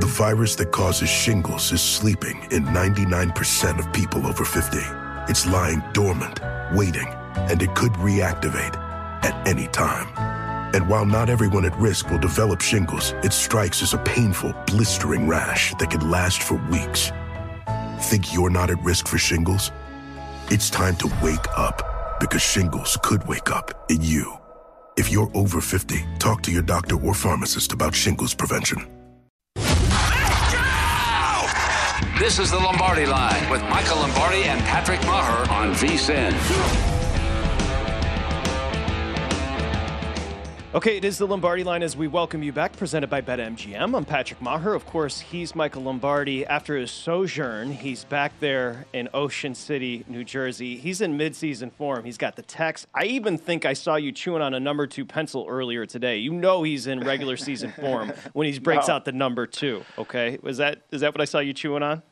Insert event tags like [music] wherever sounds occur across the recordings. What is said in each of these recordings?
The virus that causes shingles is sleeping in 99% of people over 50. It's lying dormant, waiting, and it could reactivate at any time. And while not everyone at risk will develop shingles, it strikes as a painful, blistering rash that can last for weeks. Think you're not at risk for shingles? It's time to wake up because shingles could wake up in you. If you're over 50, talk to your doctor or pharmacist about shingles prevention. This is the Lombardi Line with Michael Lombardi and Patrick Meagher on VSIN. Okay, it is the Lombardi line as we welcome you back, presented by BetMGM. I'm Patrick Meagher. Of course, he's Michael Lombardi. After his sojourn, he's back there in Ocean City, New Jersey. He's in midseason form. He's got the text. I even think I saw you chewing on a number two pencil earlier today. You know he's in regular season form when he breaks [laughs] No. out the number two. Okay, was that is that what I saw you chewing on?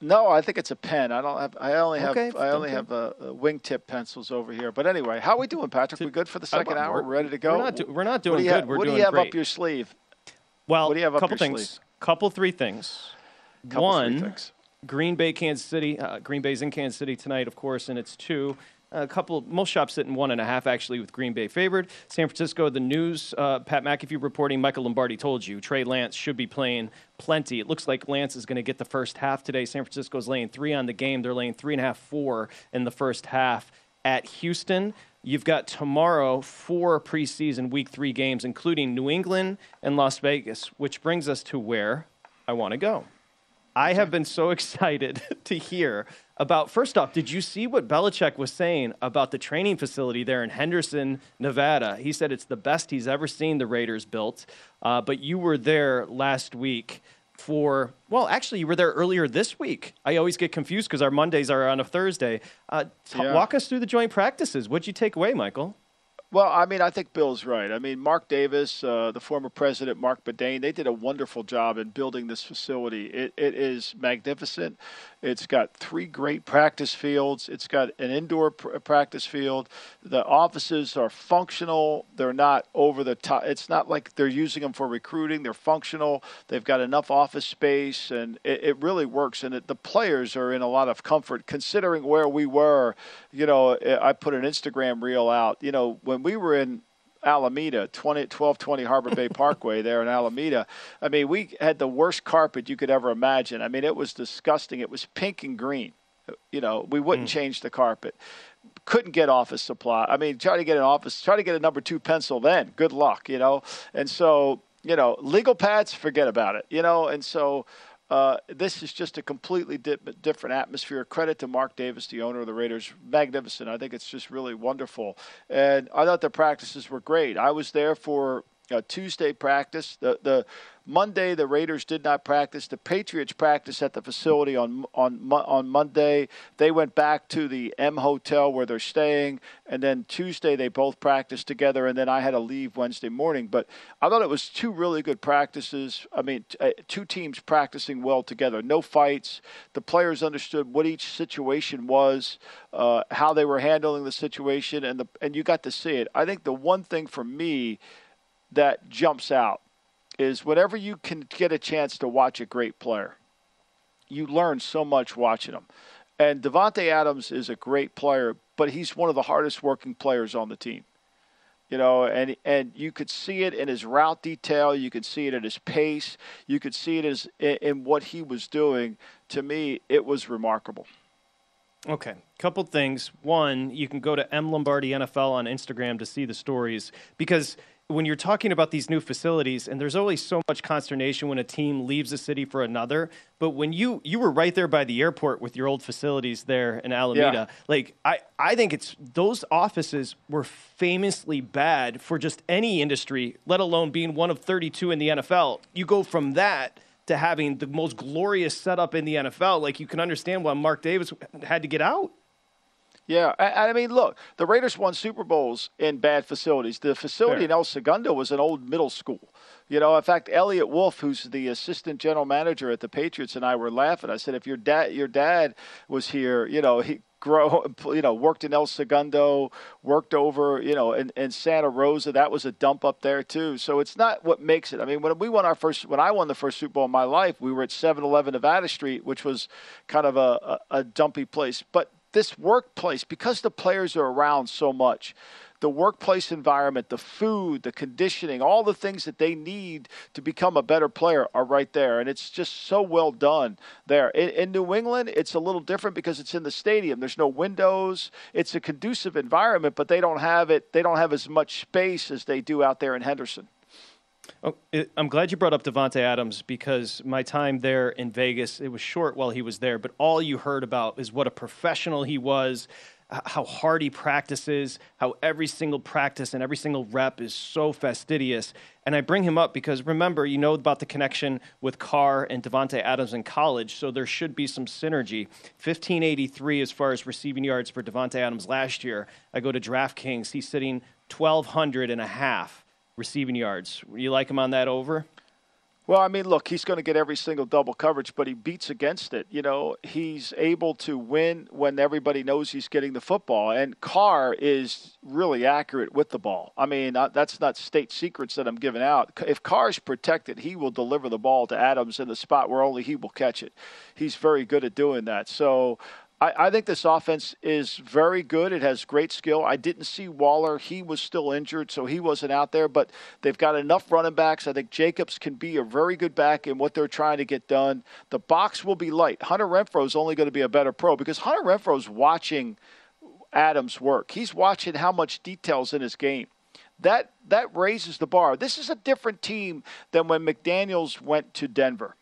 No, I think it's a pen. I don't have. I only have. Okay, I only okay. have uh, uh, wingtip pencils over here. But anyway, how are we doing, Patrick? We good for the second hour? we're- We're ready to go. we're not do- we're not What doing do you good. Have, We're what doing do you have great. up your sleeve? Well, What do you have up couple your things. sleeve? Couple three things. Couple, One, three things. Green Bay, Kansas City. Uh, Green Bay's in Kansas City tonight, of course, and it's two. A couple, most shops sitting one and a half actually with Green Bay favored. San Francisco, the news, uh, Pat McAfee reporting, Michael Lombardi told you Trey Lance should be playing plenty. It looks like Lance is going to get the first half today. San Francisco's laying three on the game. They're laying three and a half, four in the first half at Houston. You've got tomorrow four preseason week three games, including New England and Las Vegas, which brings us to where I want to go. I have been so [laughs] excited to hear about. First off, did you see what Belichick was saying about the training facility there in Henderson, Nevada? He said it's the best he's ever seen the Raiders built. Uh, but you were there last week for, well, actually, you were there earlier this week. I always get confused because our Mondays are on a Thursday. Uh, t- Yeah. Walk us through the joint practices. What'd you take away, Michael? Well, I mean, I think Bill's right. I mean, Mark Davis, uh, the former president, Marc Badain, they did a wonderful job in building this facility. It, it is magnificent. It's got three great practice fields. It's got an indoor pr- practice field. The offices are functional. They're not over the top. It's not like they're using them for recruiting. They're functional. They've got enough office space, and it, it really works. And it, the players are in a lot of comfort considering where we were. You know, I put an Instagram reel out. You know, when we were in Alameda, 20, 1220 Harbor Bay Parkway there in Alameda. I mean, we had the worst carpet you could ever imagine. I mean, it was disgusting. It was pink and green. You know, we wouldn't mm. change the carpet. Couldn't get office supply. I mean, try to get an office, try to get a number two pencil then. Good luck, you know. And so, you know, legal pads, forget about it, you know. And so, uh, this is just a completely di- different atmosphere. Credit to Mark Davis, the owner of the Raiders. Magnificent. I think it's just really wonderful. And I thought the practices were great. I was there for Tuesday practice. The the Monday the Raiders did not practice. The Patriots practiced at the facility on on on Monday. They went back to the M Hotel where they're staying, and then Tuesday they both practiced together. And then I had to leave Wednesday morning. But I thought it was two really good practices. I mean, t- uh, two teams practicing well together. No fights. The players understood what each situation was, uh, how they were handling the situation, and the and you got to see it. I think the one thing for me that jumps out is whenever you can get a chance to watch a great player, you learn so much watching them. And Davante Adams is a great player, but he's one of the hardest working players on the team. you know, and and you could see it in his route detail, you could see it in his pace, you could see it as in, in what he was doing. To me, it was remarkable. Okay, couple things. One, you can go to M Lombardi NFL on Instagram to see the stories because when you're talking about these new facilities, and there's always so much consternation when a team leaves a city for another. But when you you were right there by the airport with your old facilities there in Alameda, yeah. like I I think it's those offices were famously bad for just any industry, let alone being one of 32 in the NFL. You go from that to having the most glorious setup in the NFL. Like you can understand why Mark Davis had to get out. Yeah, I, I, mean, look, the Raiders won Super Bowls in bad facilities. The facility in El Segundo was an old middle school. You know, in fact, Eliot Wolf, who's the assistant general manager at the Patriots, and I were laughing. I said, if your dad, your dad was here, you know, he grow, [laughs] you know, worked in El Segundo, worked over, you know, in, in Santa Rosa. That was a dump up there too. So it's not what makes it. I mean, when we won our first, when I won the first Super Bowl in my life, we were at 7-Eleven Nevada Street, which was kind of a, a, a dumpy place. But this workplace, because the players are around so much, the workplace environment, the food, the conditioning, all the things that they need to become a better player are right there. And it's just so well done there. In, in, New England, it's a little different because it's in the stadium. There's no windows. It's a conducive environment, but they don't have it. They don't have as much space as they do out there in Henderson. Oh, I'm glad you brought up Davante Adams because my time there in Vegas it was short while he was there, but all you heard about is what a professional he was, how hard he practices, how every single practice and every single rep is so fastidious. And I bring him up because remember, you know about the connection with Carr and Davante Adams in college, so there should be some synergy. 1583 as far as receiving yards for Davante Adams last year. I go to DraftKings, he's sitting 1200 and a half receiving yards. You like him on that over? Well, I mean, look, he's going to get every single double coverage, but he beats against it. You know, he's able to win when everybody knows he's getting the football. And Carr is really accurate with the ball. I mean, that's not state secrets that I'm giving out. If Carr's protected, he will deliver the ball to Adams in the spot where only he will catch it. He's very good at doing that. So I, I, think this offense is very good. It has great skill. I didn't see Waller. He was still injured, so he wasn't out there, but they've got enough running backs. I think Jacobs can be a very good back in what they're trying to get done. The box will be light. Hunter Renfrow is only going to be a better pro because Hunter Renfrow is watching Adams work. He's watching how much details in his game. That that raises the bar. This is a different team than when McDaniels went to Denver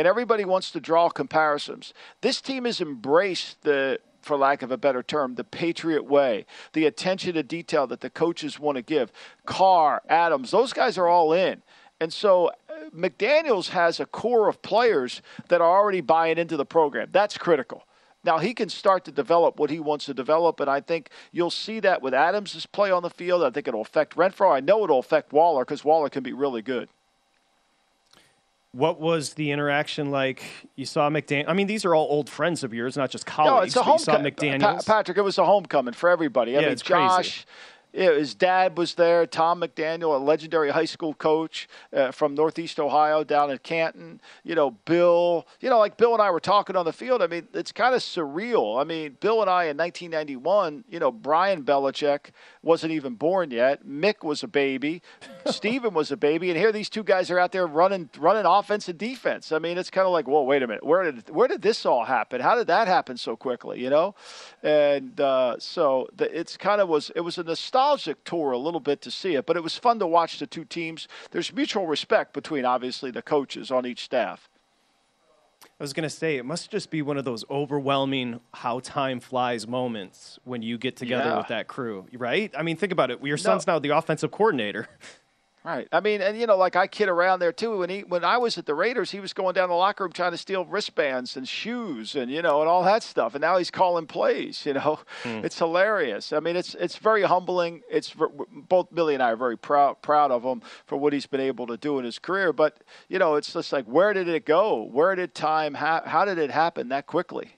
and everybody wants to draw comparisons. This team has embraced the for lack of a better term, the Patriot way, the attention to detail that the coaches want to give. Carr, Adams, those guys are all in. And so uh, McDaniels has a core of players that are already buying into the program. That's critical. Now he can start to develop what he wants to develop, and I think you'll see that with Adams' play on the field. I think it'll affect Renfrow. I know it'll affect Waller because Waller can be really good. What was the interaction like? You saw McDaniel. I mean, these are all old friends of yours, not just colleagues. No, it's a homecoming. McDaniel. Patrick, it was a homecoming for everybody. I yeah, mean, it's Josh, crazy. Yeah, his dad was there, Tom McDaniel, a legendary high school coach uh, from Northeast Ohio down in Canton. You know, Bill, you know, like Bill and I were talking on the field. I mean, it's kind of surreal. I mean, Bill and I in 1991, you know, Brian Belichick wasn't even born yet. Mick was a baby. [laughs] Stephen was a baby. And here these two guys are out there running running offense and defense. I mean, it's kind of like, whoa, wait a minute. Where did where did this all happen? How did that happen so quickly, you know? And uh, so the, it's kind of was it was a nostalgia nostalgic tour a little bit to see it, but it was fun to watch the two teams. There's mutual respect between, obviously, the coaches on each staff. I was going to say, it must just be one of those overwhelming how time flies moments when you get together yeah. with that crew, right? I mean, think about it. Your son's no. now the offensive coordinator. [laughs] Right. I mean, and you know, like I kid around there too. When he, when I was at the Raiders, he was going down the locker room trying to steal wristbands and shoes and you know and all that stuff. And now he's calling plays. [laughs] You know, mm. it's hilarious. I mean, it's it's very humbling. It's both Billy and I are very proud proud of him for what he's been able to do in his career. But you know, it's just like where did it go? Where did time? Ha- how did it happen that quickly?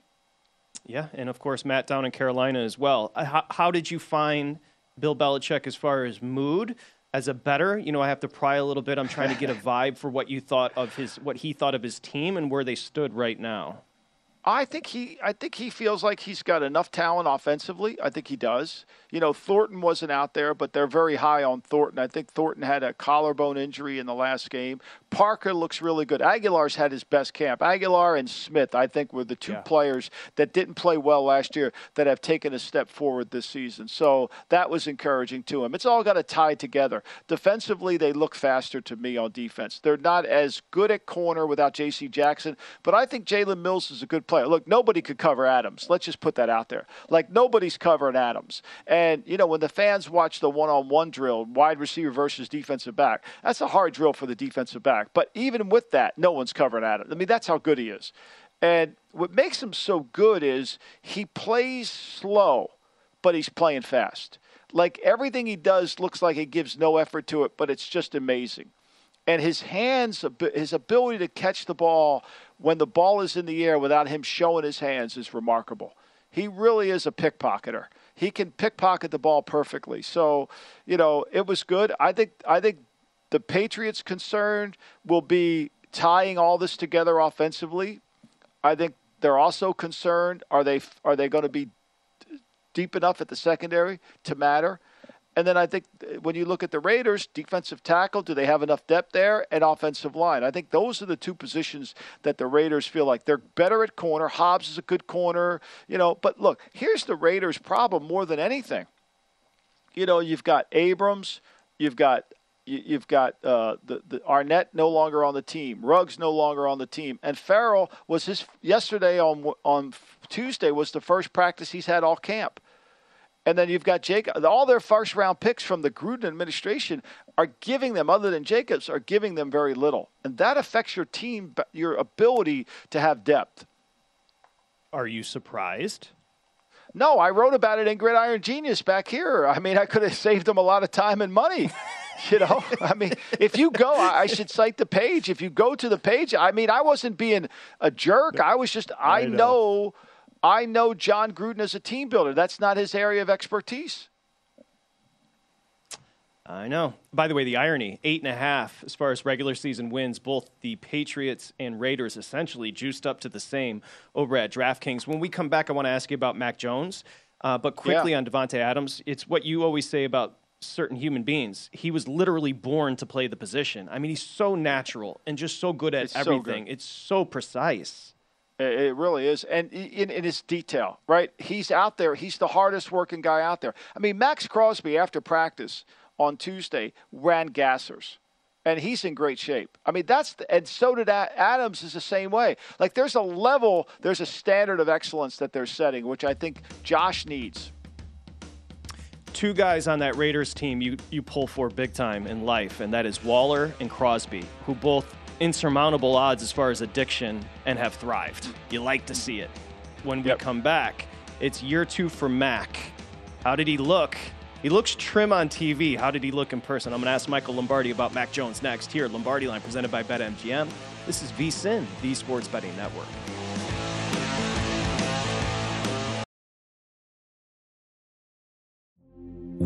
Yeah, and of course Matt down in Carolina as well. Uh, how, how did you find Bill Belichick as far as mood? As a better, you know, I have to pry a little bit. I'm trying to get a [laughs] vibe for what you thought of his, what he thought of his team and where they stood right now. I think he I think he feels like he's got enough talent offensively. I think he does. You know, Thornton wasn't out there, but they're very high on Thornton. I think Thornton had a collarbone injury in the last game. Parker looks really good. Agholor's had his best camp. Agholor and Smith, I think, were the two yeah. players that didn't play well last year that have taken a step forward this season. So that was encouraging to him. It's all got to tie together. Defensively, they look faster to me on defense. They're not as good at corner without J.C. Jackson, but I think Jalen Mills is a good player. Look, nobody could cover Adams. Let's just put that out there. Like nobody's covering Adams. And you know, when the fans watch the one-on-one drill, wide receiver versus defensive back, that's a hard drill for the defensive back. But even with that, no one's covering Adams. I mean, that's how good he is. And what makes him so good is he plays slow, but he's playing fast. Like everything he does looks like he gives no effort to it, but it's just amazing. And his hands, his ability to catch the ball when the ball is in the air without him showing his hands is remarkable. He really is a pickpocketer. He can pickpocket the ball perfectly. So, you know, it was good. I think I think the Patriots concerned will be tying all this together offensively. I think they're also concerned are they are they going to be deep enough at the secondary to matter? And then I think uh, when you look at the Raiders, defensive tackle, do they have enough depth there? And offensive line. I think those are the two positions that the Raiders feel like they're better at corner. Hobbs is a good corner, you know. But look, here's the Raiders' problem more than anything. You know, you've got Abrams, you've got you've got uh, the, the Arnette no longer on the team, Ruggs no longer on the team, and Ferrell was his yesterday on on Tuesday was the first practice he's had all camp. And then you've got Jacob. All their first round picks from the Gruden administration are giving them, other than Jacobs, are giving them very little. And that affects your team, your ability to have depth. Are you surprised? No, I wrote about it in Gridiron Genius back here. I mean, I could have [laughs] saved them a lot of time and money. [laughs] [laughs] you know, I mean, if you go, I should cite the page. If you go to the page, I mean, I wasn't being a jerk. I was just, I, I know. know I know Jon Gruden as a team builder. That's not his area of expertise. I know. By the way, the irony eight and a half as far as regular season wins, both the Patriots and Raiders essentially juiced up to the same over at DraftKings. When we come back, I want to ask you about Mac Jones. Uh, but quickly yeah. on Davante Adams, it's what you always say about certain human beings. He was literally born to play the position. I mean, he's so natural and just so good at it's everything. So good. It's so precise. It really is. And in, in its detail, right? He's out there. He's the hardest working guy out there. I mean, Maxx Crosby, after practice on Tuesday, ran gassers. And he's in great shape. I mean, that's, the, and so did Adams is the same way. Like, there's a level, there's a standard of excellence that they're setting, which I think Josh needs. Two guys on that Raiders team you, you pull for big time in life, and that is Waller and Crosby, who both insurmountable odds as far as addiction and have thrived. You like to see it. When we yep. come back, it's year two for Mac. How did he look? He looks trim on TV. How did he look in person? I'm going to ask Michael Lombardi about Mac Jones next here. Lombardi Line presented by BetMGM. This is VSIN, the Sports Betting Network.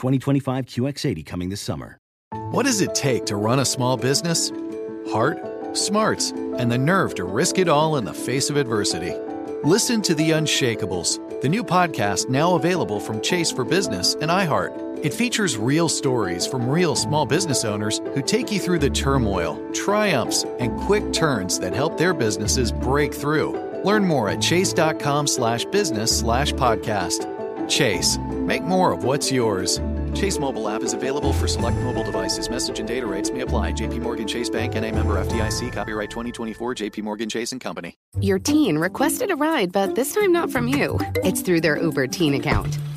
2025 QX80 coming this summer. What does it take to run a small business? Heart smarts, and the nerve to risk it all in the face of adversity. Listen to The Unshakables, the new podcast now available from Chase for Business and iHeart. It features real stories from real small business owners who take you through the turmoil, triumphs, and quick turns that help their businesses break through. Learn more at chase.com slash business slash podcast. Chase. Make more of what's yours. Chase mobile app is available for select mobile devices. Message and data rates may apply. JP Morgan Chase Bank and a member FDIC. Copyright 2024 JP Morgan Chase and Company. Your teen requested a ride, but this time not from you. It's through their Uber teen account.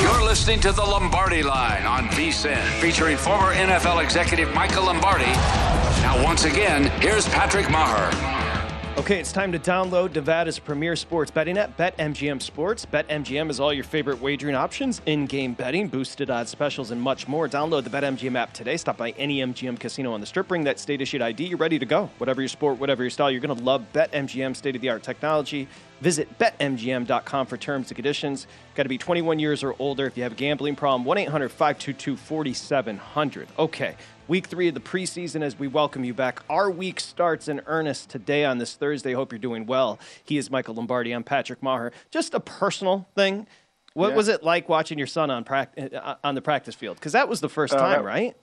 You're listening to the Lombardi Line on VSIN, featuring former NFL executive Michael Lombardi. Now, once again, here's Patrick Meagher. Okay, it's time to download Nevada's premier sports betting app, BetMGM Sports. BetMGM is all your favorite wagering options, in-game betting, boosted odds specials, and much more. Download the BetMGM app today. Stop by any MGM casino on the Strip. Bring that state-issued ID. You're ready to go. Whatever your sport, whatever your style, you're going to love BetMGM state-of-the-art technology. Visit betmgm.com for terms and conditions. Got to be 21 years or older. If you have a gambling problem, 1 800 522 4700. Okay, week three of the preseason as we welcome you back. Our week starts in earnest today on this Thursday. Hope you're doing well. He is Michael Lombardi. I'm Patrick Meagher. Just a personal thing. What Yeah. was it like watching your son on, prac- uh, on the practice field? Because that was the first Uh, time, right?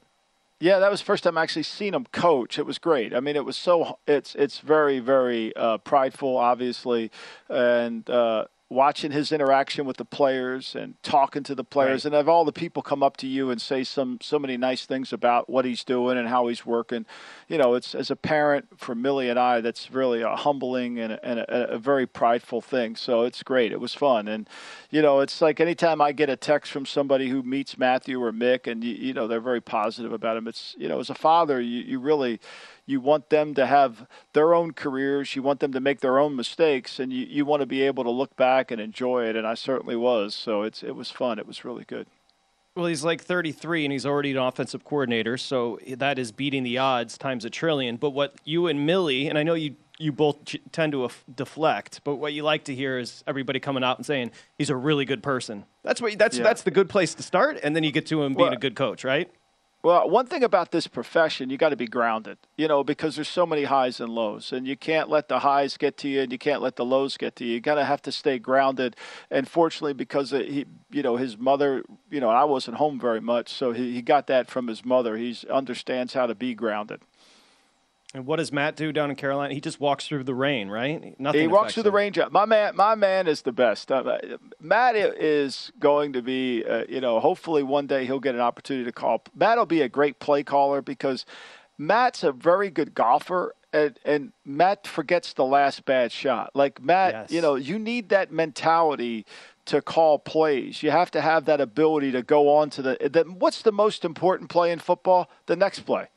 Yeah, that was the first time I actually seen him coach. It was great. I mean, it was so it's it's very very uh, prideful, obviously, and uh, watching his interaction with the players and talking to the players, Right. and have all the people come up to you and say some so many nice things about what he's doing and how he's working. You know, it's as a parent for Millie and I, that's really a humbling and, a, and a, a very prideful thing. So it's great. It was fun, and you know, it's like anytime I get a text from somebody who meets Matthew or Mick, and you, you know they're very positive about him. It's you know, as a father, you, you really you want them to have their own careers. You want them to make their own mistakes, and you, you want to be able to look back and enjoy it. And I certainly was. So it's it was fun. It was really good. Well, he's like 33 and he's already an offensive coordinator, so that is beating the odds times a trillion. But what you and Millie, and I know you you both ch- tend to deflect, but what you like to hear is everybody coming out and saying he's a really good person. That's what that's Yeah. that's the good place to start, and then you get to him being Well- a good coach, right? Well, one thing about this profession, you got to be grounded, you know, because there's so many highs and lows, and you can't let the highs get to you, and you can't let the lows get to you. You got to have to stay grounded. And fortunately, because he, you know, his mother, you know, I wasn't home very much, so he, he got that from his mother. He understands how to be grounded. And what does Matt do down in Carolina? He just walks through the rain, right? Nothing. he walks through the rain. My man, my man is the best. Uh, Matt is going to be, uh, you know, hopefully one day he'll get an opportunity to call. Matt will be a great play caller because Matt's a very good golfer. And, and Matt forgets the last bad shot. Like Matt, Yes. you know, you need that mentality to call plays. You have to have that ability to go on to the. the what's the most important play in football? The next play.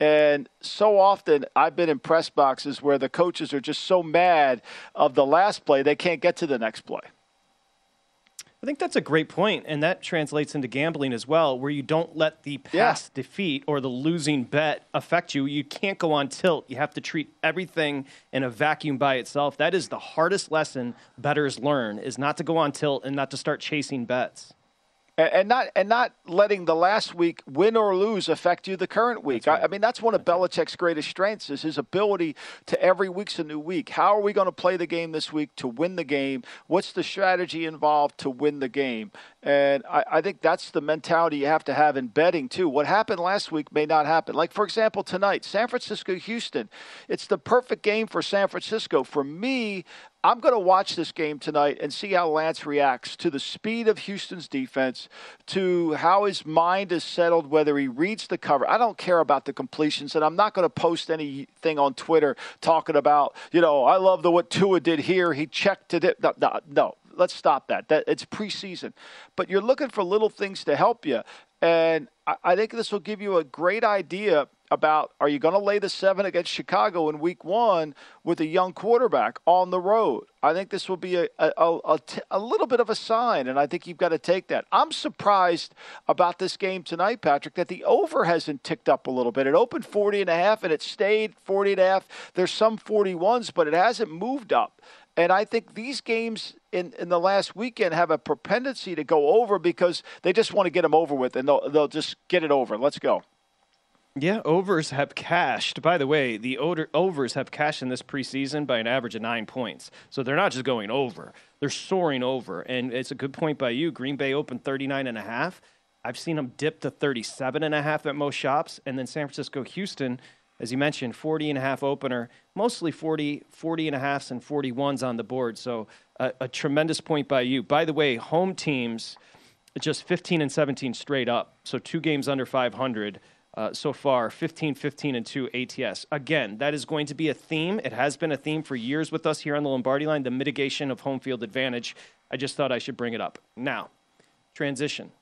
And so often I've been in press boxes where the coaches are just so mad of the last play they can't get to the next play. I think that's a great point, and that translates into gambling as well, where you don't let the past defeat or the losing bet affect you. You can't go on tilt. You have to treat everything in a vacuum by itself. That is the hardest lesson bettors learn: is not to go on tilt and not to start chasing bets. And, and not and not letting the last week win or lose affect you the current week. I, I mean, that's one of Belichick's greatest strengths is his ability to every week's a new week. How are we going to play the game this week to win the game? What's the strategy involved to win the game? And I, I think that's the mentality you have to have in betting too. What happened last week may not happen. Like for example, tonight, San Francisco Houston. It's the perfect game for San Francisco. For me, I'm going to watch this game tonight and see how Lance reacts to the speed of Houston's defense, to how his mind is settled, whether he reads the cover. I don't care about the completions, and I'm not going to post anything on Twitter talking about, you know, I love the what Tua did here. He checked it. No, no, no. Let's stop that. That it's preseason, but you're looking for little things to help you, and I, I think this will give you a great idea about are you going to lay the seven against Chicago in week one with a young quarterback on the road? I think this will be a, little bit of a sign, and I think you've got to take that. I'm surprised about this game tonight, Patrick, that the over hasn't ticked up a little bit. It opened 40 and a half, and it stayed 40 and a half. There's some 41s, but it hasn't moved up. And I think these games in, in the last weekend have a propensity to go over because they just want to get them over with and they'll, they'll just get it over. Let's go. Yeah, overs have cashed. By the way, the over, overs have cashed in this preseason by an average of nine points. So they're not just going over, they're soaring over. And it's a good point by you. Green Bay opened 39 and a half. I've seen them dip to 37 and a half at most shops. And then San Francisco, Houston, as you mentioned, 40 and a half opener, mostly 40, 40 and a halfs and 41s on the board. So a, a tremendous point by you. By the way, home teams just 15 and 17 straight up. So two games under 500 uh, so far 15, 15, and 2 ATS. Again, that is going to be a theme. It has been a theme for years with us here on the Lombardi line the mitigation of home field advantage. I just thought I should bring it up. Now, transition.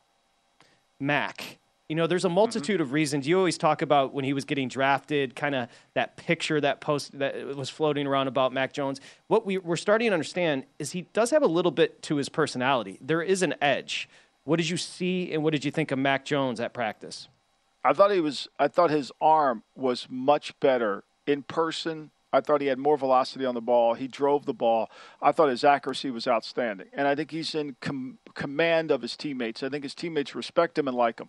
Mac. You know, there's a multitude mm-hmm. of reasons. You always talk about when he was getting drafted, kind of that picture, that post that was floating around about Mac Jones. What we, we're starting to understand is he does have a little bit to his personality. There is an edge. What did you see and what did you think of Mac Jones at practice? I thought he was. I thought his arm was much better in person. I thought he had more velocity on the ball. He drove the ball. I thought his accuracy was outstanding, and I think he's in com- command of his teammates. I think his teammates respect him and like him.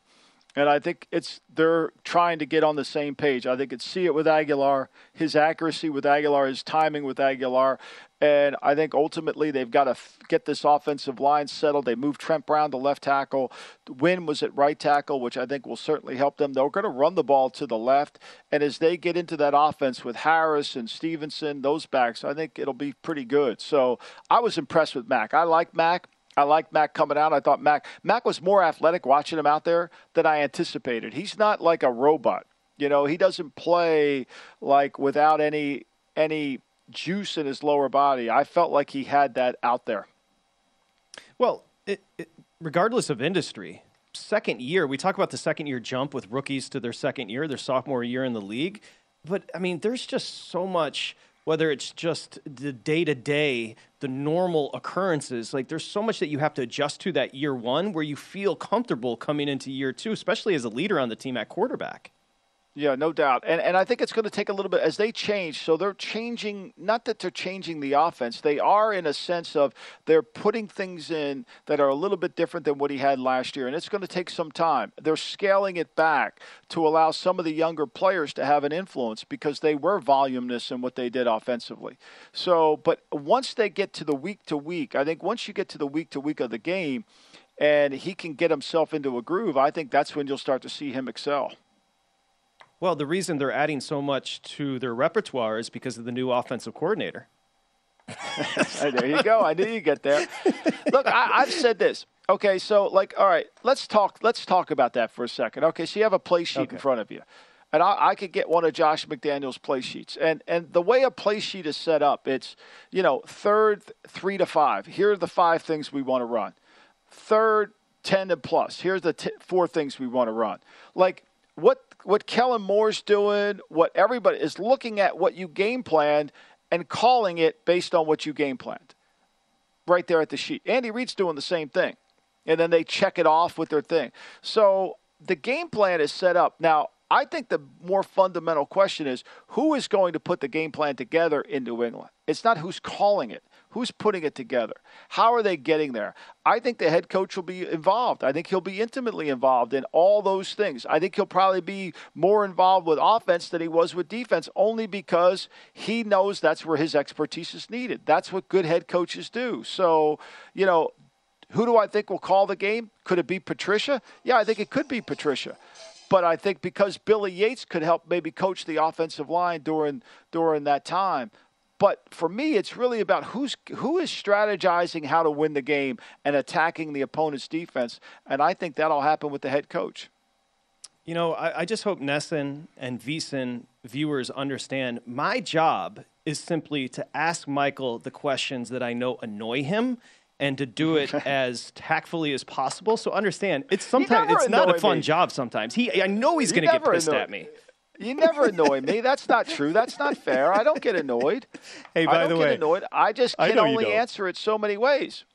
And I think it's they're trying to get on the same page. I think it's see it with Agholor, his accuracy with Agholor, his timing with Agholor, and I think ultimately they've got to get this offensive line settled. They moved Trent Brown to left tackle. Wynn was at right tackle, which I think will certainly help them. They're going to run the ball to the left, and as they get into that offense with Harris and Stevenson, those backs, I think it'll be pretty good. So I was impressed with Mac. I like Mac. I like Mac coming out. I thought Mac Mac was more athletic watching him out there than I anticipated. He's not like a robot. You know, he doesn't play like without any any juice in his lower body. I felt like he had that out there. Well, it, it, regardless of industry, second year, we talk about the second year jump with rookies to their second year, their sophomore year in the league. But I mean, there's just so much whether it's just the day to day, the normal occurrences. Like there's so much that you have to adjust to that year one where you feel comfortable coming into year two, especially as a leader on the team at quarterback. Yeah, no doubt. And and I think it's going to take a little bit as they change. So they're changing not that they're changing the offense. They are in a sense of they're putting things in that are a little bit different than what he had last year and it's going to take some time. They're scaling it back to allow some of the younger players to have an influence because they were voluminous in what they did offensively. So, but once they get to the week to week, I think once you get to the week to week of the game and he can get himself into a groove, I think that's when you'll start to see him excel. Well, the reason they're adding so much to their repertoire is because of the new offensive coordinator. [laughs] there you go. I knew you'd get there. Look, I, have said this. Okay, so like, all right, let's talk. Let's talk about that for a second. Okay, so you have a play sheet okay. in front of you, and I, I, could get one of Josh McDaniel's play sheets. And and the way a play sheet is set up, it's you know third three to five. Here are the five things we want to run. Third ten and plus. Here's the t- four things we want to run. Like what what Kellen Moore's doing, what everybody is looking at what you game planned and calling it based on what you game planned. Right there at the sheet. Andy Reid's doing the same thing. And then they check it off with their thing. So the game plan is set up. Now, I think the more fundamental question is who is going to put the game plan together in New England? It's not who's calling it. Who's putting it together? How are they getting there? I think the head coach will be involved. I think he'll be intimately involved in all those things. I think he'll probably be more involved with offense than he was with defense, only because he knows that's where his expertise is needed. That's what good head coaches do. So, you know, who do I think will call the game? Could it be Patricia? Yeah, I think it could be Patricia. But I think because Billy Yates could help maybe coach the offensive line during during that time, but for me, it's really about who's who is strategizing how to win the game and attacking the opponent's defense, and I think that'll happen with the head coach. You know, I, I just hope NESN and VSIN viewers understand my job is simply to ask Michael the questions that I know annoy him and to do it [laughs] as tactfully as possible. So understand, it's sometimes it's not a fun me. job. Sometimes he, I know he's going to get pissed annoy. at me. You never annoy me. That's not true. That's not fair. I don't get annoyed. [laughs] Hey, by the way, annoyed. I just can I only answer it so many ways.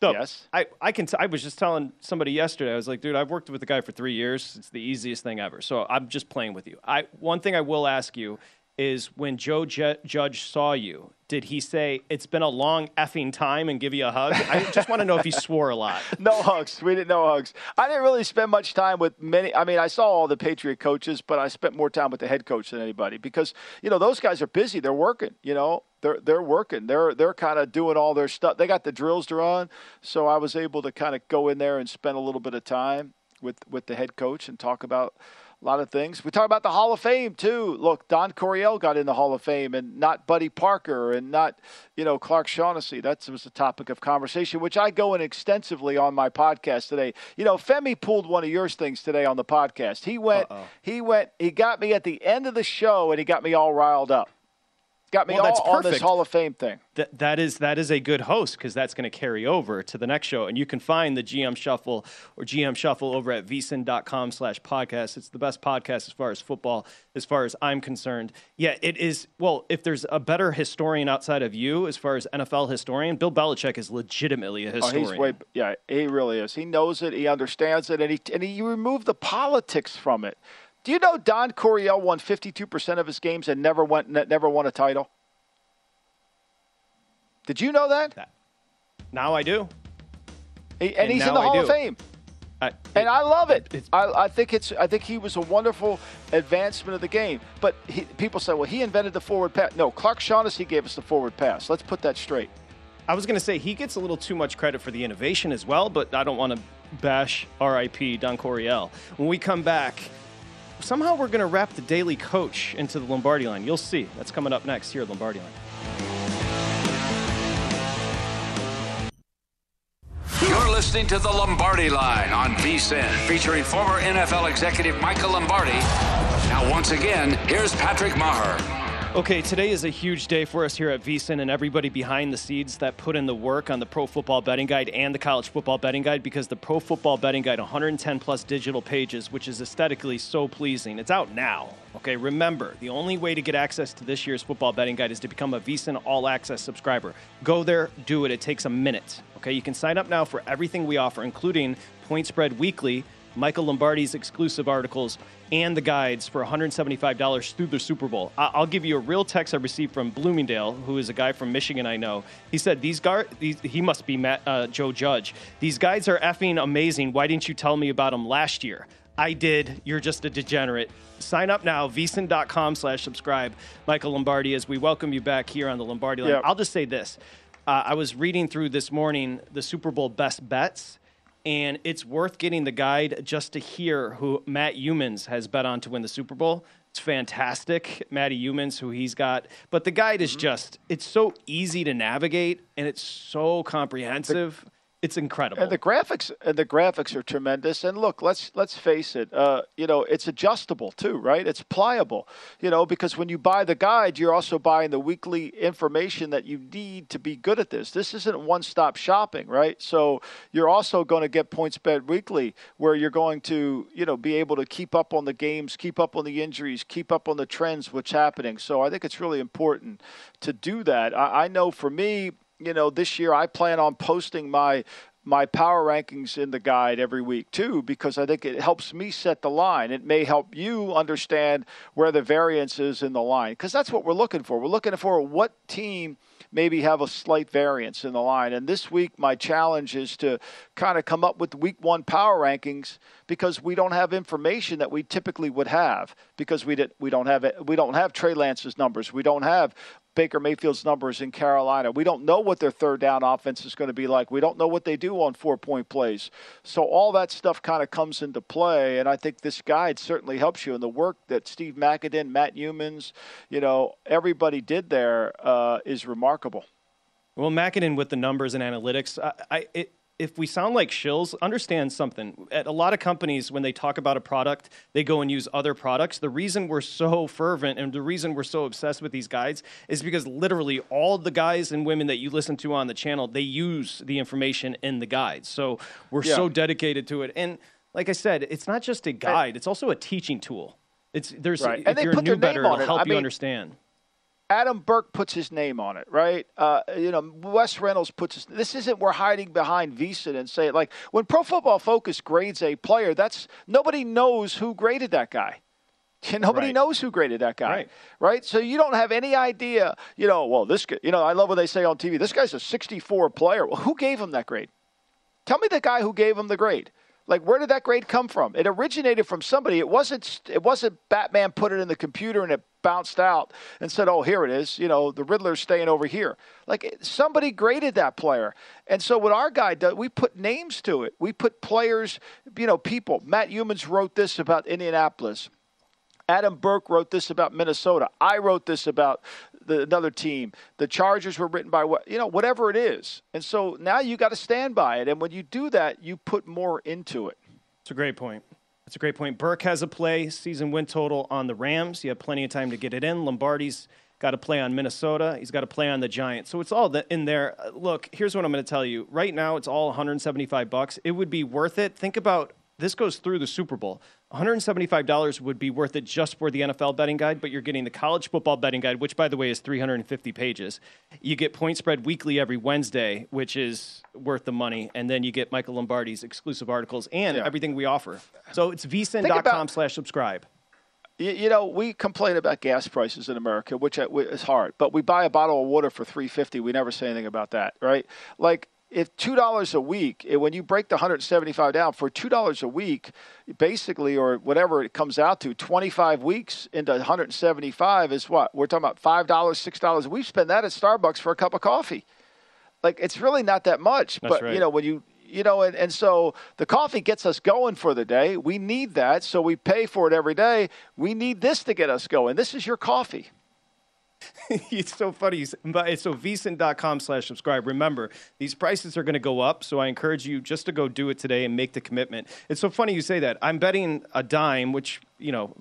No, yes. I, I can. T- I was just telling somebody yesterday. I was like, dude, I've worked with the guy for three years. It's the easiest thing ever. So I'm just playing with you. I one thing I will ask you is when Joe J- Judge saw you, did he say it's been a long effing time and give you a hug? I [laughs] just want to know if he swore a lot. [laughs] no hugs. We didn't know hugs. I didn't really spend much time with many. I mean, I saw all the Patriot coaches, but I spent more time with the head coach than anybody because you know those guys are busy. They're working. You know, they're they're working. They're they're kind of doing all their stuff. They got the drills to run, so I was able to kind of go in there and spend a little bit of time with with the head coach and talk about a lot of things. We talk about the Hall of Fame too. Look, Don Coryell got in the Hall of Fame, and not Buddy Parker, and not you know Clark Shaughnessy. That was the topic of conversation, which I go in extensively on my podcast today. You know, Femi pulled one of yours things today on the podcast. He went, Uh-oh. he went, he got me at the end of the show, and he got me all riled up. Got me well, all on this Hall of Fame thing. That, that is that is a good host because that's going to carry over to the next show. And you can find the GM Shuffle or GM Shuffle over at vsin.com slash podcast. It's the best podcast as far as football, as far as I'm concerned. Yeah, it is. Well, if there's a better historian outside of you as far as NFL historian, Bill Belichick is legitimately a oh, historian. Oh, way, yeah, he really is. He knows it. He understands it. And he, and he removed the politics from it. Do you know Don Coryell won 52% of his games and never went never won a title? Did you know that? Now I do. He, and, and, he's in the Hall of Fame. I, it, and I love it. I, I, think it's. I think he was a wonderful advancement of the game. But he, people say, well, he invented the forward pass. No, Clark Shaughnessy gave us the forward pass. Let's put that straight. I was going to say he gets a little too much credit for the innovation as well, but I don't want to bash R.I.P. Don Coryell. When we come back, somehow we're going to wrap the Daily Coach into the Lombardi line. You'll see. That's coming up next here at Lombardi line. You're listening to the Lombardi line on VSIN, featuring former NFL executive Michael Lombardi. Now, once again, here's Patrick Meagher. Okay, today is a huge day for us here at VSIN and everybody behind the scenes that put in the work on the Pro Football Betting Guide and the College Football Betting Guide because the Pro Football Betting Guide, 110 plus digital pages, which is aesthetically so pleasing. It's out now. Okay, remember, the only way to get access to this year's football betting guide is to become a VSIN All Access subscriber. Go there, do it. It takes a minute. Okay, you can sign up now for everything we offer, including Point Spread Weekly Michael Lombardi's exclusive articles, and the guides for $175 through the Super Bowl. I'll give you a real text I received from Bloomingdale, who is a guy from Michigan I know. He said, "These guys, he must be Matt, uh, Joe Judge. These guys are effing amazing. Why didn't you tell me about them last year?" I did. You're just a degenerate. Sign up now, vsin.com slash subscribe. Michael Lombardi, as we welcome you back here on the Lombardi line. Yep. I'll just say this. Uh, I was reading through this morning the Super Bowl best bets, and it's worth getting the guide just to hear who Matt Youmans has bet on to win the Super Bowl. It's fantastic, Matty Youmans, who he's got. But the guide is mm-hmm. just, it's so easy to navigate and it's so comprehensive. The- it's incredible. And the graphics and the graphics are tremendous. And look, let's let's face it. Uh, you know, it's adjustable too, right? It's pliable. You know, because when you buy the guide, you're also buying the weekly information that you need to be good at this. This isn't one-stop shopping, right? So you're also going to get Point Spread Weekly, where you're going to you know be able to keep up on the games, keep up on the injuries, keep up on the trends, what's happening. So I think it's really important to do that. I, I know for me you know, this year I plan on posting my my power rankings in the guide every week too because I think it helps me set the line. It may help you understand where the variance is in the line because that's what we're looking for. We're looking for what team maybe have a slight variance in the line. And this week, my challenge is to kind of come up with week one power rankings because we don't have information that we typically would have because we did we don't have we don't have Trey Lance's numbers we don't have Baker Mayfield's numbers in Carolina. We don't know what their third down offense is going to be like. We don't know what they do on four point plays. So all that stuff kind of comes into play, and I think this guide certainly helps you. And the work that Steve Makinen, Matt Youmans, you know, everybody did there uh, is remarkable. Well, Makinen with the numbers and analytics, I, I it, if we sound like shills, understand something. At a lot of companies, when they talk about a product, they go and use other products. The reason we're so fervent and the reason we're so obsessed with these guides is because literally all the guys and women that you listen to on the channel, they use the information in the guides. So we're yeah. so dedicated to it. And like I said, it's not just a guide; it's also a teaching tool. It's there's right. if you're a new better, it'll help I you mean, understand. Adam Burke puts his name on it, right? Uh, you know, Wes Reynolds puts his. This isn't we're hiding behind VSIN and say it like when Pro Football Focus grades a player. That's nobody knows who graded that guy. [laughs] Nobody Right. knows who graded that guy, Right. right. So you don't have any idea. You know, well, this guy. You know, I love what they say on TV. This guy's a 64 player. Well, who gave him that grade? Tell me the guy who gave him the grade. Like, where did that grade come from? It originated from somebody. It wasn't. It wasn't Batman put it in the computer and it bounced out and said, "Oh, here it is." You know, the Riddler's staying over here. Like somebody graded that player. And so what our guy does, we put names to it. We put players. You know, people. Matt Youmans wrote this about Indianapolis. Adam Burke wrote this about Minnesota. I wrote this about the, another team. The Chargers were written by what you know, whatever it is. And so now you got to stand by it. And when you do that, you put more into it. It's a great point. It's a great point. Burke has a play, season win total on the Rams. You have plenty of time to get it in. Lombardi's got to play on Minnesota. He's got to play on the Giants. So it's all in there. Look, here's what I'm going to tell you. Right now, it's all 175 bucks. It would be worth it. Think about this goes through the Super Bowl. $175 would be worth it just for the NFL betting guide, but you're getting the college football betting guide, which, by the way, is 350 pages. You get point spread weekly every Wednesday, which is worth the money. And then you get Michael Lombardi's exclusive articles and Yeah. everything we offer. So it's vsin.com slash subscribe. You, you know, we complain about gas prices in America, which uh, is hard. But we buy a bottle of water for three fifty. We never say anything about that, right? Like if two dollars a week, eh, when you break the hundred seventy five down for two dollars a week, basically, or whatever it comes out to, twenty five weeks into one hundred seventy five is what we're talking about five dollars, six dollars. We spend that at Starbucks for a cup of coffee. Like it's really not that much, That's but right. you know when you you know, and, and so the coffee gets us going for the day. We need that, so we pay for it every day. We need this to get us going. This is your coffee. [laughs] it's so funny. But it's so vsin.com slash subscribe. Remember, these prices are going to go up, so I encourage you just to go do it today and make the commitment. It's so funny you say that. I'm betting a dime, which, you know,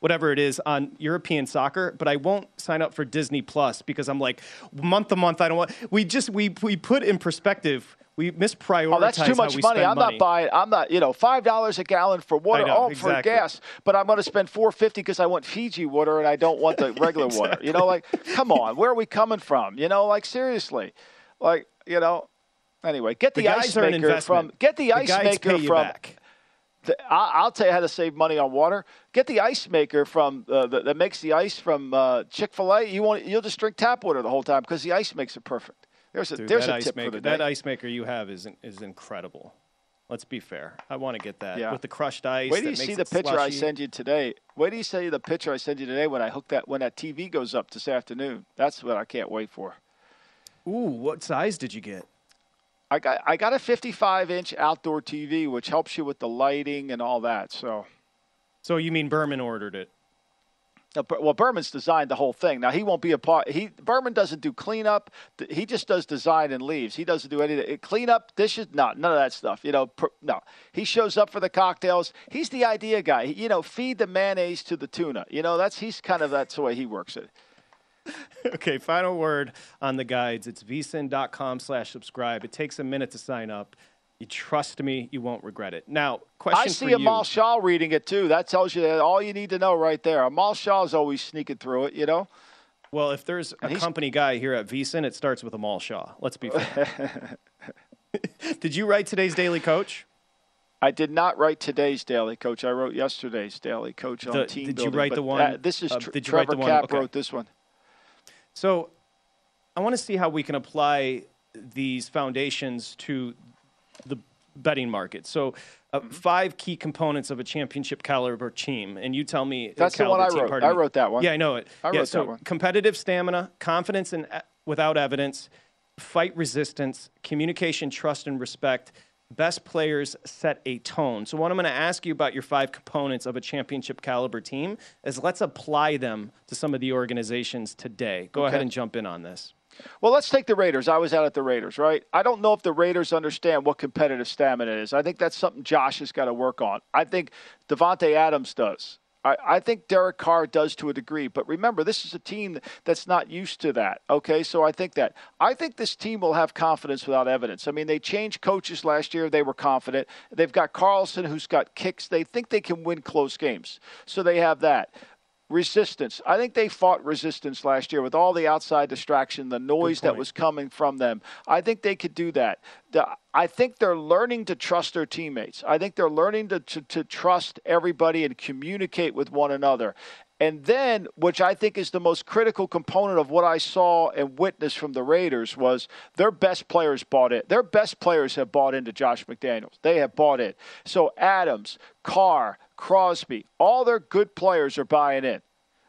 whatever it is, on European soccer, but I won't sign up for Disney Plus because I'm like, month to month, I don't want. We just, we, we put in perspective, we misprioritize Oh, that's too much money. I'm money. not buying. I'm not. You know, five dollars a gallon for water. Know, oh, for gas. But I'm going to spend four fifty because I want Fiji water and I don't want the [laughs] regular water. You know, like, come on, where are we coming from? You know, like seriously, like, you know. Anyway, get the, The ice guys are an maker from. Get the, The ice maker pay you from. back. The, I'll tell you how to save money on water. Get the ice maker from uh, the, that makes the ice from uh, Chick Fil A. You want you'll just drink tap water the whole time because the ice makes it perfect. There's a Dude, there's that a ice tip maker, for the day. That ice maker you have is is incredible. Let's be fair. I want to get that Yeah. with the crushed ice. Wait that you see the picture I slushy. send you today. Wait till you see the picture I send you today when I hook that when that TV goes up this afternoon. That's what I can't wait for. Ooh, what size did you get? I got I got a 55 inch outdoor TV, which helps you with the lighting and all that. So, So you mean Berman ordered it? Well, Berman's designed the whole thing. Now he won't be a part. He Berman doesn't do cleanup. He just does design and leaves. He doesn't do anything. Eh, cleanup, dishes, no, none of that stuff. You know, per, no. He shows up for the cocktails. He's the idea guy. You know, feed the mayonnaise to the tuna. You know, that's he's kind of that's the way he works it. [laughs] Okay, final word on the guides. It's vsin.com slash subscribe. It takes a minute to sign up. You trust me, you won't regret it. Now, question I for see you. Amal Shah reading it too. That tells you that all you need to know right there. Amal Shah's always sneaking through it, you know. Well, if there's a he's- company guy here at vsin, it starts with Amal Shah. Let's be fair. [laughs] Did you write today's Daily Coach? I did not write today's daily coach. I wrote yesterday's daily coach on The- team did you write the one- that- this is uh, Tr- did you write Trevor the one- Cap okay. wrote this one. So I want to see how we can apply these foundations to betting market. So, uh, Mm-hmm. five key components of a championship caliber team, and you tell me. uh, That's the one caliber I team, wrote. I me. wrote that one. Yeah, I know it. I yeah, wrote so that one. Competitive stamina, confidence and uh, without evidence, fight resistance, communication, trust, and respect. Best players set a tone. So, what I'm going to ask you about your five components of a championship caliber team is let's apply them to some of the organizations today. Go ahead and jump in on this. Well, let's take the Raiders. I was out at the Raiders, right? I don't know if the Raiders understand what competitive stamina is. I think that's something Josh has got to work on. I think Davante Adams does. I, I think Derek Carr does to a degree. But remember, this is a team that's not used to that. Okay, so I think that. I think this team will have confidence without evidence. I mean, they changed coaches last year. They were confident. They've got Carlson, who's got kicks. They think they can win close games. So they have that. Resistance. I think they fought resistance last year with all the outside distraction, the noise that was coming from them. I think they could do that. The, I think they're learning to trust their teammates. I think they're learning to, to, to trust everybody and communicate with one another. And then, which I think is the most critical component of what I saw and witnessed from the Raiders, was their best players bought it. Their best players have bought into Josh McDaniels. They have bought it. So Adams, Carr, Crosby, all their good players are buying in.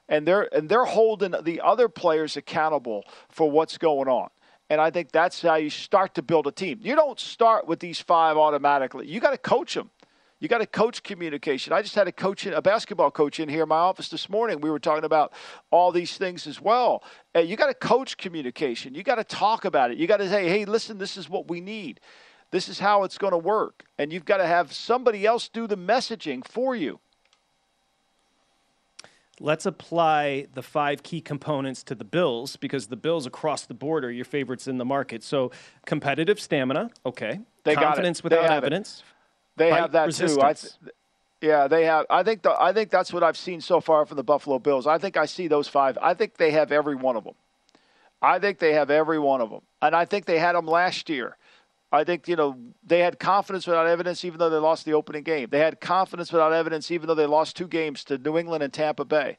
And they're and they're holding the other players accountable for what's going on. And I think that's how you start to build a team. You don't start with these five automatically. You got to coach them. You got to coach communication. I just had a coach, in, a basketball coach, in here in my office this morning. We were talking about all these things as well. And you got to coach communication. You got to talk about it. You got to say, "Hey, listen, this is what we need. This is how it's going to work." And you've got to have somebody else do the messaging for you. Let's apply the five key components to the Bills because the Bills across the board are your favorites in the market. So competitive stamina, okay. They Confidence got it. without they evidence. They Fight have that resistance. too. Yeah, they have. I think the, I think that's what I've seen so far from the Buffalo Bills. I think I see those five. I think they have every one of them. I think they have every one of them, and I think they had them last year. I think you know they had confidence without evidence, even though they lost the opening game. They had confidence without evidence, even though they lost two games to New England and Tampa Bay.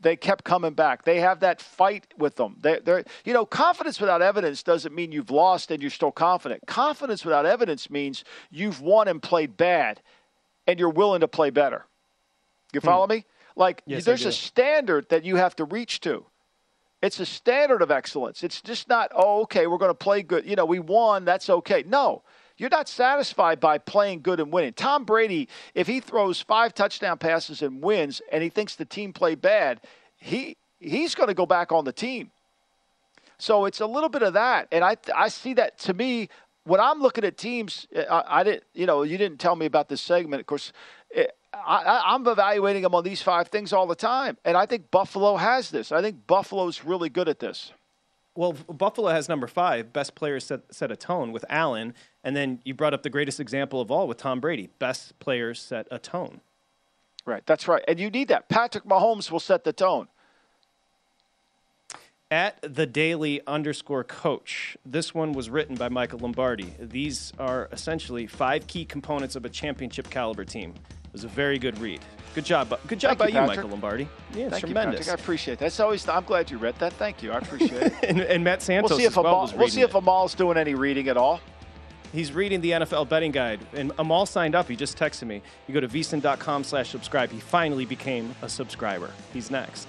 They kept coming back. They have that fight with them. They, they're, you know, confidence without evidence doesn't mean you've lost and you're still confident. Confidence without evidence means you've won and played bad, and you're willing to play better. You follow hmm. me? Like Yes, there's a standard that you have to reach to. It's a standard of excellence. It's just not, oh, okay, we're going to play good. You know, we won, that's okay. No, you're not satisfied by playing good and winning. Tom Brady, if he throws five touchdown passes and wins and he thinks the team played bad, he he's going to go back on the team. So it's a little bit of that. And I, I see that to me, when I'm looking at teams, I, I didn't, you know, you didn't tell me about this segment. Of course, it, I, I- I'm evaluating them on these five things all the time. And I think Buffalo has this. I think Buffalo's really good at this. Well, Buffalo has number five, best players set, set a tone with Allen. And then you brought up the greatest example of all with Tom Brady, best players set a tone. Right. That's right. And you need that. Patrick Mahomes will set the tone. At the daily underscore coach. This one was written by Michael Lombardi. These are essentially five key components of a championship caliber team. It was a very good read. Good job. Good job Thank by you, Patrick. Michael Lombardi. Yeah, Thank tremendous. you, Patrick. I appreciate that. That's always. I'm glad you read that. Thank you. I appreciate it. [laughs] and, and Matt Santos we'll see if as well Amal, we'll see if. Amal's doing any reading at all. He's reading the NFL betting guide, and Amal signed up. He just texted me. You go to vsin.com slash subscribe. He finally became a subscriber. He's next.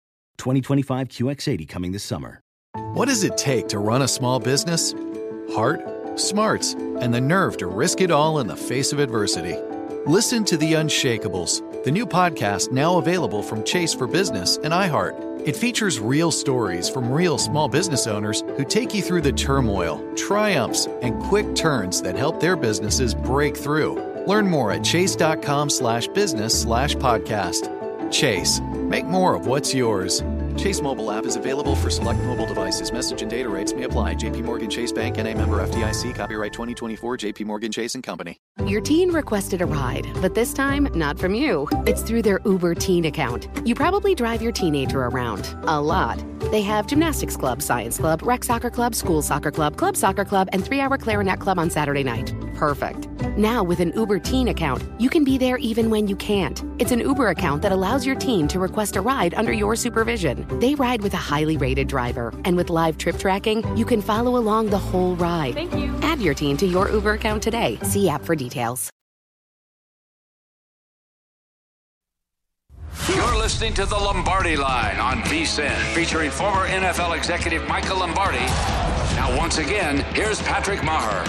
2025 QX80 coming this summer. What does it take to run a small business? Heart, smarts, and the nerve to risk it all in the face of adversity. Listen to The Unshakables, the new podcast now available from Chase for Business and iHeart. It features real stories from real small business owners who take you through the turmoil, triumphs, and quick turns that help their businesses break through. Learn more at chase.com slash business slash podcast. Chase, make more of what's yours. Chase mobile app is available for select mobile devices. Message and data rates may apply. JP Morgan Chase Bank and a member FDIC. Copyright 2024 JP Morgan Chase and Company. Your teen requested a ride, but this time not from you. It's through their Uber Teen account. You probably drive your teenager around a lot. They have gymnastics club, science club, rec soccer club, school soccer club, club soccer club, and three hour clarinet club on Saturday night. Perfect. Now, with an Uber Teen account, you can be there even when you can't. It's an Uber account that allows your teen to request a ride under your supervision. They ride with a highly rated driver, and with live trip tracking, you can follow along the whole ride. Thank you. Add your team to your Uber account today. See app for details. You're listening to the Lombardi Line on VSIN, featuring former NFL executive Michael Lombardi. Now, once again, here's Patrick Meagher.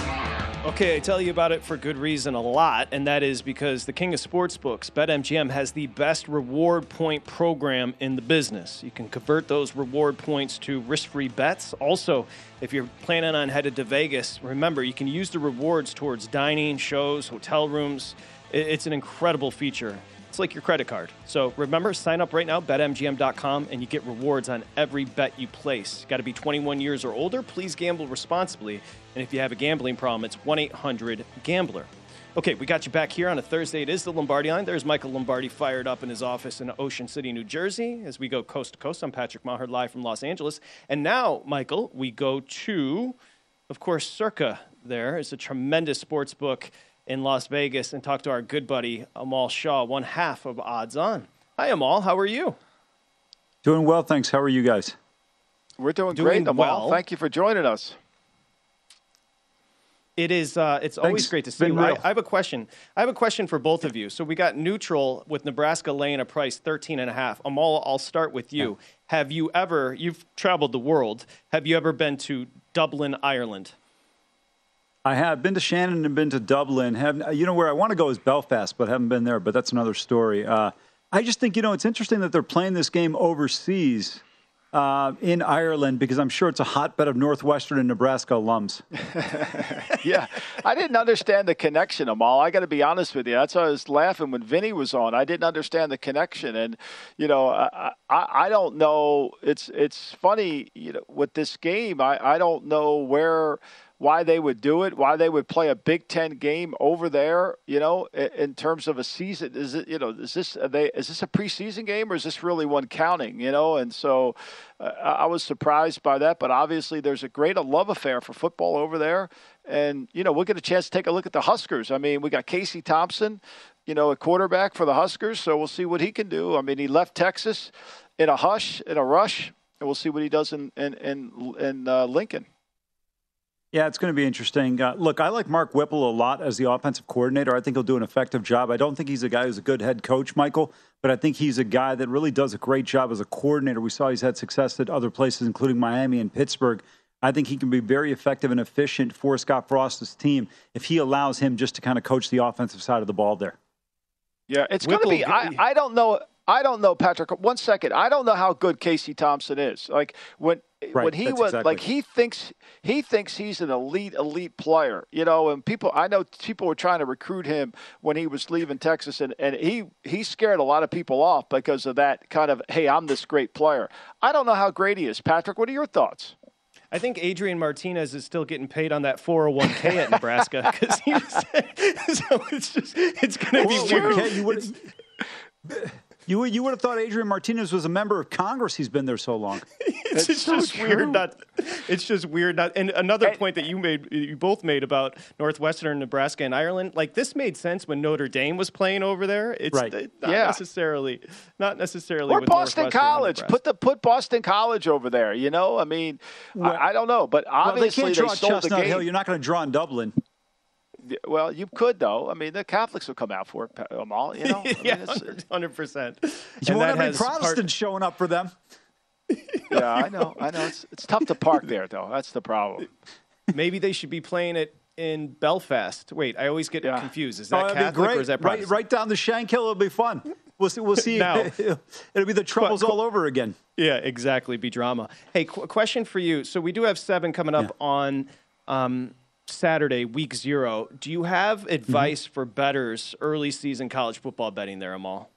Okay, I tell you about it for good reason a lot, and that is because the king of sportsbooks, BetMGM, has the best reward point program in the business. You can convert those reward points to risk free bets. Also, if you're planning on headed to Vegas, remember you can use the rewards towards dining, shows, hotel rooms. It's an incredible feature. It's like your credit card. So remember, sign up right now, betmgm.com, and you get rewards on every bet you place. Got to be 21 years or older. Please gamble responsibly. And if you have a gambling problem, it's 1 800 Gambler. Okay, we got you back here on a Thursday. It is the Lombardi line. There's Michael Lombardi fired up in his office in Ocean City, New Jersey. As we go coast to coast, I'm Patrick Meagher live from Los Angeles. And now, Michael, we go to, of course, Circa there. It's a tremendous sports book in Las Vegas and talk to our good buddy Amal Shah, one half of Odds On. Hi, Amal. How are you? Doing well, thanks. How are you guys? We're doing, Doing great, Amal. well. Thank you for joining us. It is. Uh, it's always Thanks. great to see Been you. I. I have a question. I have a question for both of you. So we got neutral with Nebraska laying a price 13 and a half. Amal, I'll start with you. Have you ever? You've traveled the world. Have you ever been to Dublin, Ireland? I have been to Shannon and been to Dublin. Have you know where I want to go is Belfast, but haven't been there. But that's another story. Uh, I just think you know it's interesting that they're playing this game overseas uh, in Ireland because I'm sure it's a hotbed of Northwestern and Nebraska alums. [laughs] yeah, I didn't understand the connection, Amal. I got to be honest with you. That's why I was laughing when Vinny was on. I didn't understand the connection, and you know, I I, I don't know. It's it's funny, you know, with this game. I I don't know where. Why they would do it? Why they would play a Big Ten game over there? You know, in, terms of a season, is it? You know, is this they? Is this a preseason game or is this really one counting? You know, and so uh, I was surprised by that. But obviously, there's a great love affair for football over there. And, you know, we'll get a chance to take a look at the Huskers. I mean, we got Casey Thompson, you know, a quarterback for the Huskers. So we'll see what he can do. I mean, he left Texas in a hush, in a rush, and we'll see what he does in, in, in, in uh, Lincoln. Yeah, it's going to be interesting. Uh, look, I like Mark Whipple a lot as the offensive coordinator. I think he'll do an effective job. I don't think he's a guy who's a good head coach, Michael, but I think he's a guy that really does a great job as a coordinator. We saw he's had success at other places, including Miami and Pittsburgh. I think he can be very effective and efficient for Scott Frost's team if he allows him just to kind of coach the offensive side of the ball there. Yeah, it's going to be. I, I don't know. I don't know, Patrick. One second. I don't know how good Casey Thompson is. Like when Right, when he was exactly. like he thinks he thinks he's an elite elite player. You know, and people I know people were trying to recruit him when he was leaving Texas, and and he he scared a lot of people off because of that kind of hey I'm this great player. I don't know how great he is, Patrick. What are your thoughts? I think Adrian Martinez is still getting paid on that 401k at [laughs] Nebraska because he was, [laughs] so it's just it's going to be Well, weird. okay, you would you would you would have thought Adrian Martinez was a member of Congress. He's been there so long. [laughs] it's just, so just true. weird not it's just weird not and another point that you made you both made about northwestern nebraska and ireland like this made sense when notre dame was playing over there it's Right. not Yeah. necessarily not necessarily Or with Boston College. Put the put Boston College over there. You know, I mean, I, I don't know, but Well, they obviously can't draw at sold the game. Hill. You're not going to draw in Dublin. Well, you could though. I mean, the Catholics will come out for it, Pa- Amal. You know, I [laughs] yeah, hundred percent. You And won't have any has part- Protestants showing up for them. [laughs] yeah, I know, I know. It's it's tough to park there though. That's the problem. maybe they should be playing it in belfast wait i always get Yeah. confused is Oh, that that'd catholic great. or is that right, Protestant? right down the Shankill? It'll be fun. We'll see. We'll see. Now- [laughs] it'll be the troubles all over again. Yeah, exactly. Be drama. Hey, qu- question for you. So we do have seven coming up on um, Saturday, week zero. Do you have Mm-hmm. advice for bettors early season college football betting there, Amal?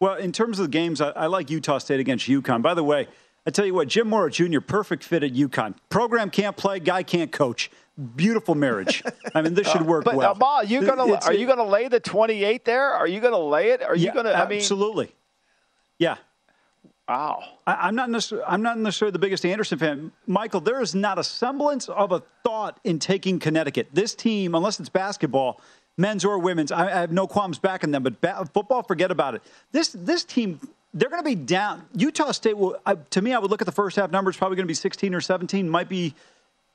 Well, in terms of the games, I, I like Utah State against UConn. By the way, I tell you what, Jim Mora Jr., perfect fit at UConn. Program can't play, guy can't coach. Beautiful marriage. I mean, this [laughs] should work but, well. But, uh, you gonna are you going to lay the 28 there? Are you going to lay it? Are you yeah, going to? I mean, absolutely. Yeah. Wow. I, am not necessarily, I'm not necessarily the biggest Anderson fan. Michael, there is not a semblance of a thought in taking Connecticut. This team, unless it's basketball, men's or women's, I, I have no qualms backing them. But ba- football, forget about it. This this team, they're going to be down. Utah State will, uh, to me, I would look at the first half numbers. Probably going to be 16 or 17. Might be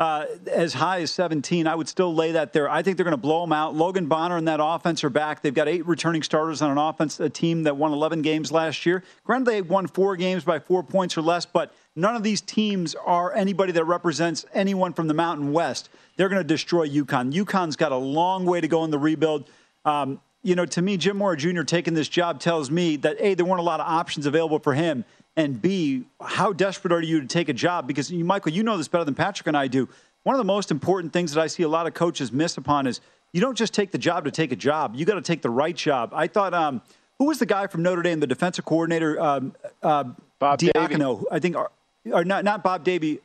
uh, as high as 17. I would still lay that there. I think they're going to blow them out. Logan Bonner and that offense are back. They've got eight returning starters on an offense, a team that won 11 games last year. Granted, they won four games by four points or less, but none of these teams are anybody that represents anyone from the Mountain West. They're going to destroy UConn. UConn's got a long way to go in the rebuild. Um, you know, to me, Jim Mora Jr. taking this job tells me that A, there weren't a lot of options available for him and B, how desperate are you to take a job? Because, you, Michael, you know this better than Patrick and I do. One of the most important things that I see a lot of coaches miss upon is you don't just take the job to take a job. You got to take the right job. I thought, um, who was the guy from Notre Dame, the defensive coordinator, um, uh, Bob Diacono, I think, or, or, not, not Bob Davie,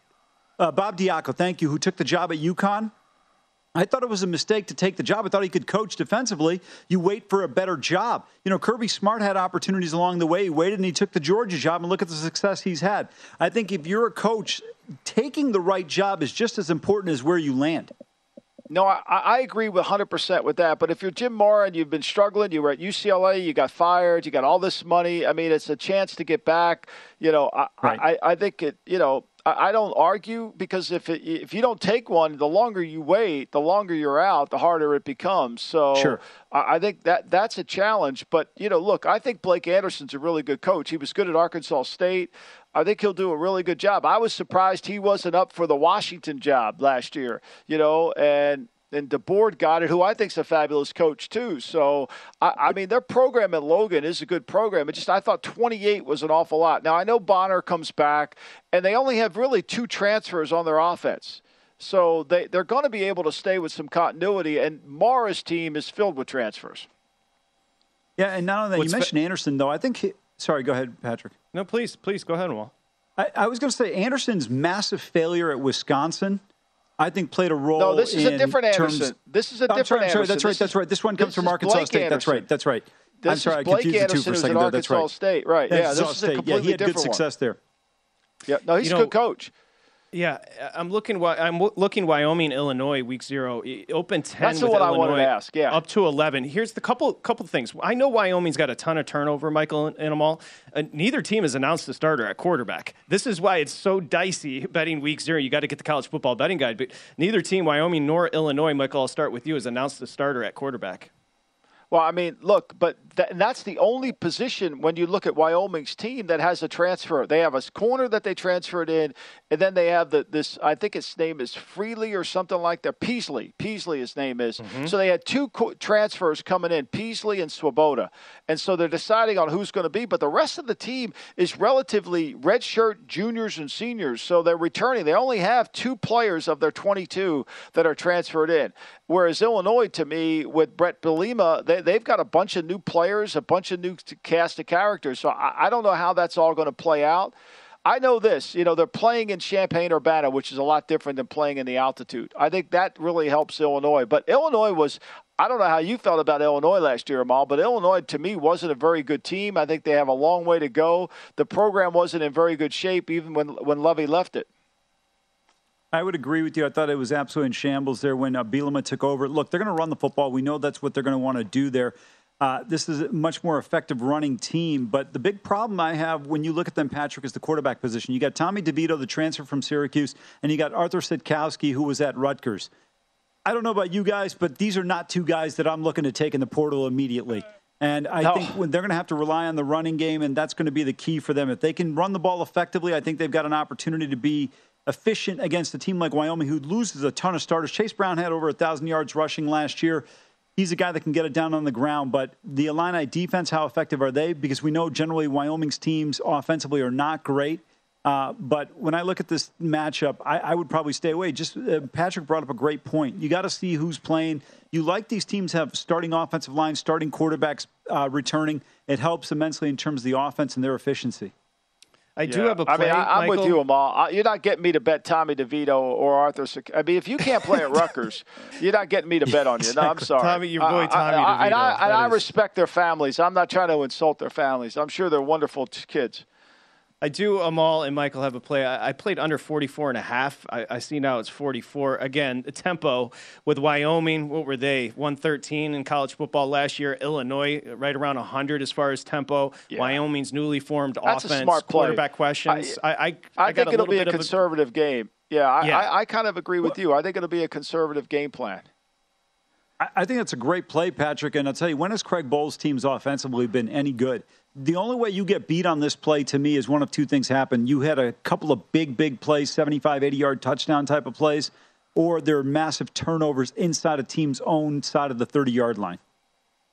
uh, Bob Diaco, thank you, who took the job at UConn? I thought it was a mistake to take the job. I thought he could coach defensively. You wait for a better job. You know, Kirby Smart had opportunities along the way. He waited and he took the Georgia job, and look at the success he's had. I think if you're a coach, taking the right job is just as important as where you land. No, I, I agree with 100% with that. But if you're Jim Mora and you've been struggling, you were at UCLA, you got fired, you got all this money. I mean, it's a chance to get back. You know, I, right. I, I think it, you know, I don't argue because if it, if you don't take one, the longer you wait, the longer you're out, the harder it becomes. So sure. I think that that's a challenge. But you know, look, I think Blake Anderson's a really good coach. He was good at Arkansas State. I think he'll do a really good job. I was surprised he wasn't up for the Washington job last year. You know, and and DeBoer got it, who I think is a fabulous coach too. So I, I, mean, their program at Logan is a good program. It just I thought 28 was an awful lot. Now I know Bonner comes back, and they only have really two transfers on their offense. So they, they're going to be able to stay with some continuity, and Mora's team is filled with transfers. Yeah, and not only that, What's you mentioned fa- Anderson, though. I think, he, sorry, go ahead, Patrick. No, please, please, go ahead, Wall. I, I was going to say Anderson's massive failure at Wisconsin – I think played a role. In No, this is a different terms, Anderson. This is a different sorry, Anderson. Sorry, that's right. That's right. This one comes from Arkansas State. Anderson. That's right. That's right. This I'm sorry, is Blake I confused Anderson the two for a second there. That's right. State. Right. Yeah. This is a completely yeah, he had good success one. there. Yeah. No, he's you a know, good coach. Yeah, I'm looking. I'm looking Wyoming, Illinois, week zero. Open ten. That's what Illinois, I wanted to ask. Yeah, up to eleven. Here's the couple couple things. I know Wyoming's got a ton of turnover, Michael and them all. Uh, neither team has announced a starter at quarterback. This is why it's so dicey betting week zero. You got to get the college football betting guide, but neither team, Wyoming nor Illinois, Michael, I'll start with you, has announced the starter at quarterback. Well, I mean, look, but th- that's the only position when you look at Wyoming's team that has a transfer. They have a corner that they transferred in, and then they have the this. I think his name is Freely or something like that. Peasley, Peasley, his name is. Mm-hmm. So they had two co- transfers coming in, Peasley and Svoboda, and so they're deciding on who's going to be. But the rest of the team is relatively redshirt juniors and seniors, so they're returning. They only have two players of their 22 that are transferred in. Whereas Illinois, to me, with Brett Bielema, they, they've got a bunch of new players, a bunch of new cast of characters. So I, I don't know how that's all going to play out. I know this, you know, they're playing in Champaign Urbana, which is a lot different than playing in the altitude. I think that really helps Illinois. But Illinois was, I don't know how you felt about Illinois last year, Amal, but Illinois to me wasn't a very good team. I think they have a long way to go. The program wasn't in very good shape even when when Lovie left it. I would agree with you. I thought it was absolutely in shambles there when uh, Bielema took over. Look, they're going to run the football. We know that's what they're going to want to do there. Uh, this is a much more effective running team. But the big problem I have when you look at them, Patrick, is the quarterback position. You got Tommy DeVito, the transfer from Syracuse, and you got Arthur Sitkowski, who was at Rutgers. I don't know about you guys, but these are not two guys that I'm looking to take in the portal immediately. And I no. think when they're going to have to rely on the running game, and that's going to be the key for them. If they can run the ball effectively, I think they've got an opportunity to be efficient against a team like Wyoming who loses a ton of starters. Chase Brown had over 1,000 yards rushing last year. He's a guy that can get it down on the ground, but the Illini defense, how effective are they? Because we know generally Wyoming's teams offensively are not great. Uh, but when I look at this matchup, I, I would probably stay away. Just uh, Patrick brought up a great point. You got to see who's playing. You like these teams have starting offensive lines, starting quarterbacks uh, returning. It helps immensely in terms of the offense and their efficiency. I yeah. do have a play. I mean, I, am with you, Amal. You're not getting me to bet Tommy DeVito or Arthur. I mean, if you can't play at [laughs] Rutgers, you're not getting me to bet on you. No, I'm sorry. Tommy, your boy Tommy I, DeVito. And, I, and I respect their families. I'm not trying to insult their families. I'm sure they're wonderful kids. I do, Amal and Michael have a play. I, I played under 44 and a half. I, I, see now it's 44. Again, the tempo with Wyoming, what were they? 113 in college football last year. Illinois, right around 100 as far as tempo. Yeah. Wyoming's newly formed That's offense, a smart play. quarterback questions. I, I, I think it'll be a conservative a... game. Yeah, I, yeah. I, kind of agree with you. I think it'll be a conservative game plan. I think that's a great play, Patrick. And I'll tell you, when has Craig Bohl's teams offensively been any good? The only way you get beat on this play to me is one of two things happen. You had a couple of big, big plays, 75, 80 yard touchdown type of plays, or there are massive turnovers inside a team's own side of the 30 yard line.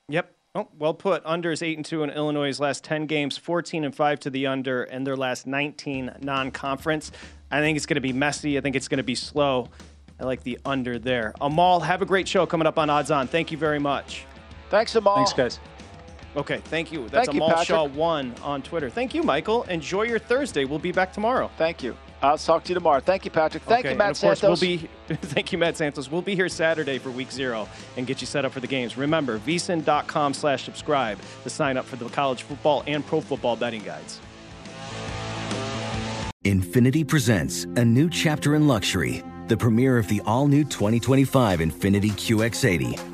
Yep. Oh, well put. Under is 8 and 2 in Illinois' last 10 games, 14 and 5 to the under, and their last 19 non conference. I think it's going to be messy. I think it's going to be slow. I like the under there. Amal, have a great show coming up on Odds On. Thank you very much. Thanks, Amal. Thanks, guys. Okay, thank you. That's thank Amal Shah one on Twitter. Thank you, Michael. Enjoy your Thursday. We'll be back tomorrow. Thank you. I'll talk to you tomorrow. Thank you, Patrick. Thank okay. you, Matt and of course, Santos. We'll be, [laughs] thank you, Matt Santos. We'll be here Saturday for week zero and get you set up for the games. Remember, vsin.com slash subscribe to sign up for the college football and pro football betting guides. Infiniti presents a new chapter in luxury, the premiere of the all new 2025 Infiniti QX80,